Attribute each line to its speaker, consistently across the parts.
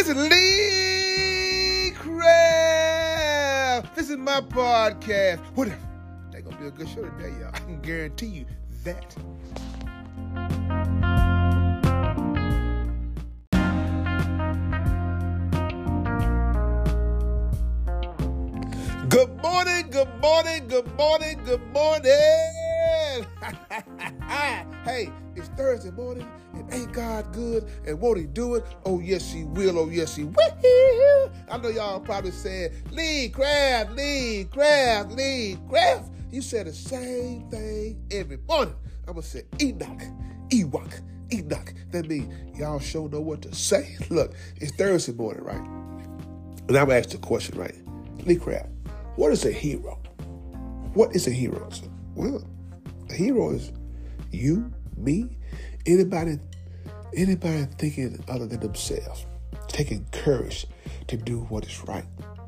Speaker 1: This is Lee Craft. This is my podcast. Whatever. They're gonna be a good show today, y'all. I can guarantee you that. Good morning, good morning, good morning, good morning. hey, it's Thursday morning, and ain't God good? And won't He do it? Oh, yes, He will. Oh, yes, He will. I know y'all probably said, Lee Craft, Lee Craft, Lee Craft. You said the same thing every morning. I'm going to say Enoch, Ewok, Enoch. That means y'all sure know what to say. Look, it's Thursday morning, right? And I'm going to ask the question, right? Lee Craft, what is a hero? What is a hero? Well, a hero is you, me, anybody, anybody thinking other than themselves, taking courage to do what is right.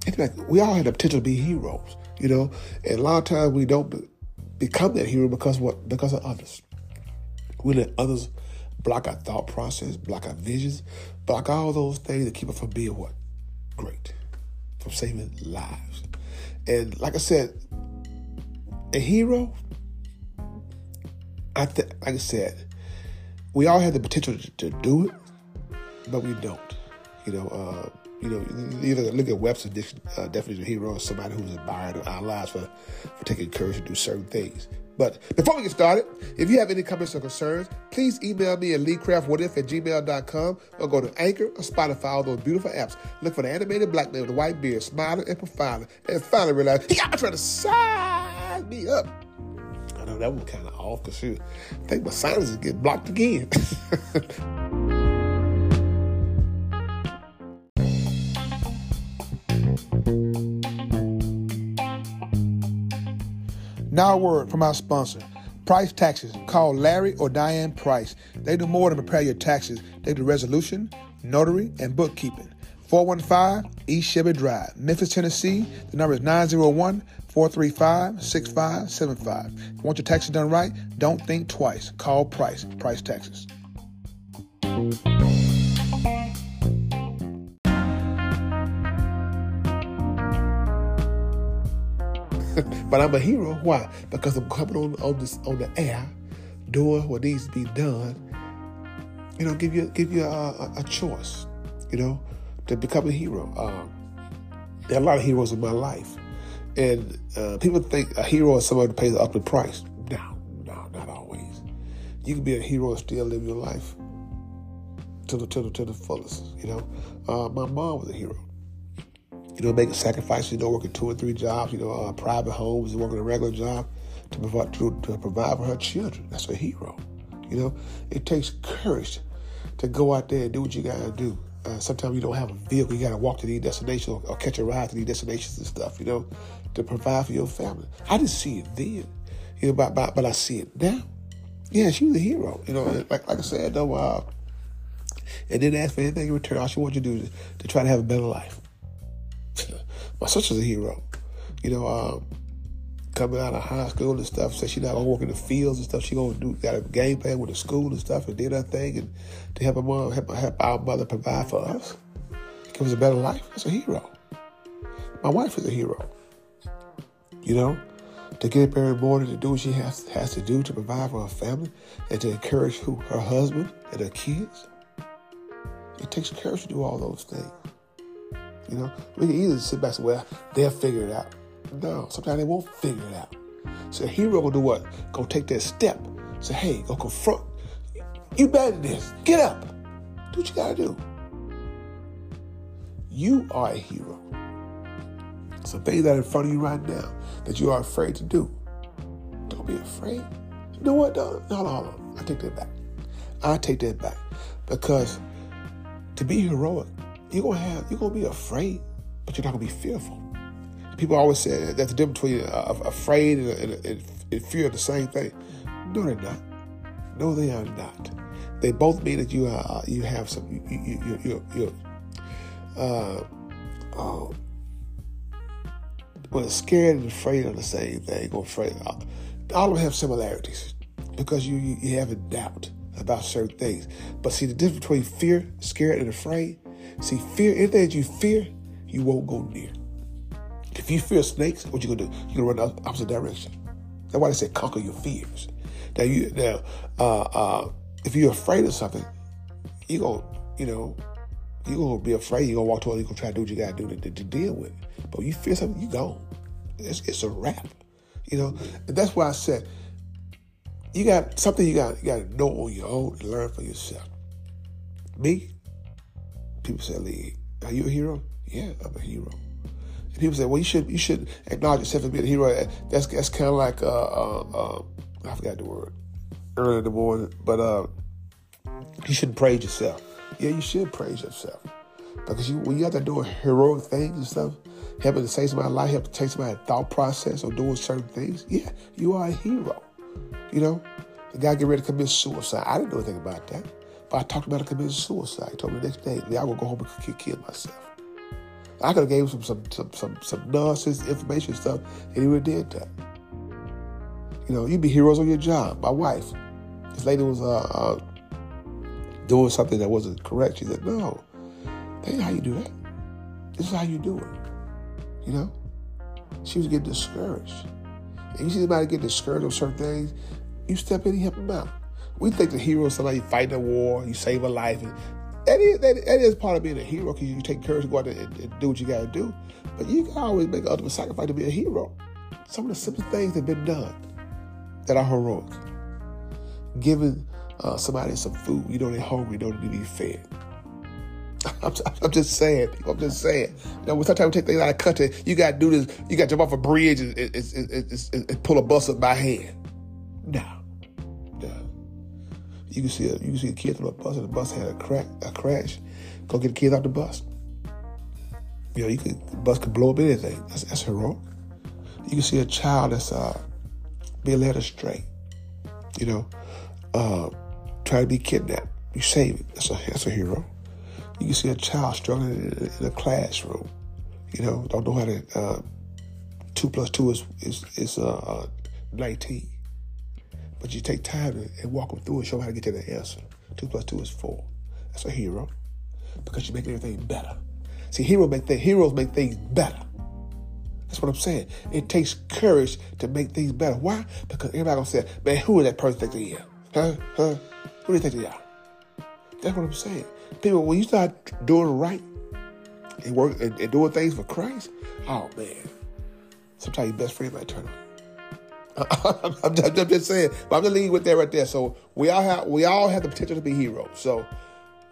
Speaker 1: It's like we all have the potential to be heroes, you know, and a lot of times we don't be, become that hero because what? Because of others. We let others block our thought process, block our visions, block all those things that keep us from being what? Great. From saving lives. And like I said, a hero, I th- like I said, we all have the potential to, to do it, but we don't. You know, uh, you know, you look at Webster's uh, definition of hero as somebody who's admired or idolized for, for taking courage to do certain things. But before we get started, if you have any comments or concerns, please email me at leecraftwhatif at gmail.com or go to Anchor or Spotify, all those beautiful apps. Look for the animated black man with a white beard, smiling and profiling, and finally realize he got trying to size me up. Know that one kind of off because I think my sinuses get blocked again. Now, a word from our sponsor, Price Taxes. Call Larry or Diane Price. They do more than prepare your taxes, they do resolution, notary, and bookkeeping. 415 East Shelby Drive, Memphis, Tennessee. The number is 901 435 6575. Want your taxes done right, don't think twice. Call Price, Price Taxes. but I'm a hero. Why? Because I'm coming on on this on the air, doing what needs to be done. You know, give you give you a, a, a choice. You know, to become a hero. Um, there are a lot of heroes in my life, and uh, people think a hero is somebody who pays up the price. No, no, not always. You can be a hero and still live your life to the to the to the fullest. You know, uh, my mom was a hero you know, making sacrifices, you know, working two or three jobs, you know, uh, private homes, working a regular job to provide to, to provide for her children. That's a hero. You know, it takes courage to go out there and do what you gotta do. Uh, sometimes you don't have a vehicle, you gotta walk to these destinations or, or, catch a ride to these destinations and stuff, you know, to provide for your family. I didn't see it then, you know, but, but, but I see it now. Yeah, she was a hero, you know, like like I said, though, uh, and didn't ask for anything in return. All she wanted you to do is to try to have a better life. My sister's a hero. You know, um, coming out of high school and stuff, said she's not gonna work in the fields and stuff. She gonna do got a game plan with the school and stuff, and did her thing, and to help her mom, help, help our mother provide for us, give us a better life. That's a hero. My wife is a hero. You know, to get up every morning to do what she has has to do to provide for her family and to encourage who her husband and her kids. It takes courage to do all those things. You know, we can either sit back and say, well, they'll figure it out. No, sometimes they won't figure it out. So a hero will do what? Go take that step. Say, hey, go confront. You better than this. Get up. Do what you gotta do. You are a hero. Some things that are in front of you right now that you are afraid to do. Don't be afraid. You know what? No, no, no. I take that back. I take that back. Because to be heroic, you're gonna have you're gonna be afraid, but you're not gonna be fearful. People always say that the difference between uh, afraid and, and, and, fear the same thing. No, they're not. No, they are not. They both mean that you uh, you have some you you you you uh, oh, well, scared and afraid are the same thing. Or afraid, all of them have similarities because you, you you have a doubt about certain things. But see, the difference between fear, scared, and afraid see, fear, anything that you fear, you won't go near. If you fear snakes, what you gonna do? You gonna run the opposite direction. That's why they say conquer your fears. Now you now, uh, uh, if you're afraid of something, you gonna, you know, you gonna be afraid. You gonna walk toward. You gonna try to do what you gotta do to, to, to deal with it. But you fear something, you gone. It's, it's a wrap. You know, and that's why I said you got something you got you got to know on your own and learn for yourself. Me, people say, Lee, are you a hero? Yeah, I'm a hero. People say, well, you should you should acknowledge yourself as being a hero. That's that's kind of like uh, uh, uh, I forgot the word earlier in the morning, but uh, you shouldn't praise yourself. Yeah, you should praise yourself because you when you have to do heroic things and stuff, helping to save somebody's life, helping to take somebody's thought process or doing certain things. Yeah, you are a hero. You know, the guy get ready to commit suicide. I didn't know anything about that. But I talked about him committing suicide. He told me the next day, I will go home and kill myself. I could have gave him some some some some, some nonsense information stuff, and he would have did that. You know, you be heroes on your job. My wife, this lady was uh, uh, doing something that wasn't correct. She said, "No, that ain't how you do that. This is how you do it." You know, she was getting discouraged. And you see somebody get discouraged on certain things, you step in and help them out. We think the hero is somebody fighting a war, you save a life. And that is, that, that is part of being a hero because you take courage to go out and, and do what you got to do. But you can always make ultimate sacrifice to be a hero. Some of the simple things that have been done that are heroic. Giving uh, somebody some food, you know they're hungry, you know they need to be fed. I'm, I'm, just saying. I'm just saying. You know, sometimes we take things out of country. You got to do this. You got to jump off a bridge and, and, and, and, pull a bus up by hand. No. You can see a you can see a kid on a bus and the bus had a crack a crash. Go get the kids off the bus. You know, you could the bus could blow up anything. That's that's heroic. You can see a child that's uh, being led astray. You know, uh, trying to be kidnapped. You save it. That's a that's a hero. You can see a child struggling in, in a classroom. You know, don't know how to. Uh, two plus two is is is uh, nineteen. But you take time and, walk them through and show them how to get to the answer. Two plus two is four. That's a hero because you make everything better. See, heroes make things, heroes make things better. That's what I'm saying. It takes courage to make things better. Why? Because everybody gonna say, "Man, who is that person think they are? Huh? Huh? Who do you think they are?" That's what I'm saying. People, when you start doing right and work and, and doing things for Christ, oh man, sometimes your best friend might turn on. I'm, I'm, just saying, but I'm just leaving with that right there. So we all have we all have the potential to be heroes. So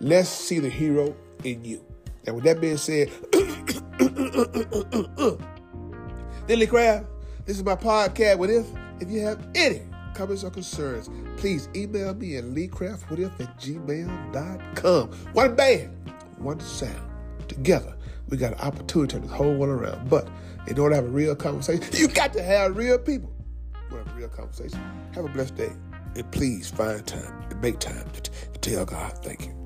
Speaker 1: let's see the hero in you. And with that being said, Dilly Craft, this is my podcast. What if if you have any comments or concerns, please email me at leecraftwhatif at gmail.com. One band, one sound. Together, we got an opportunity to turn this whole world around. But in order to have a real conversation, you got to have real people. Real conversation. Have a blessed day. And please find time and make time to, t- to tell God thank you.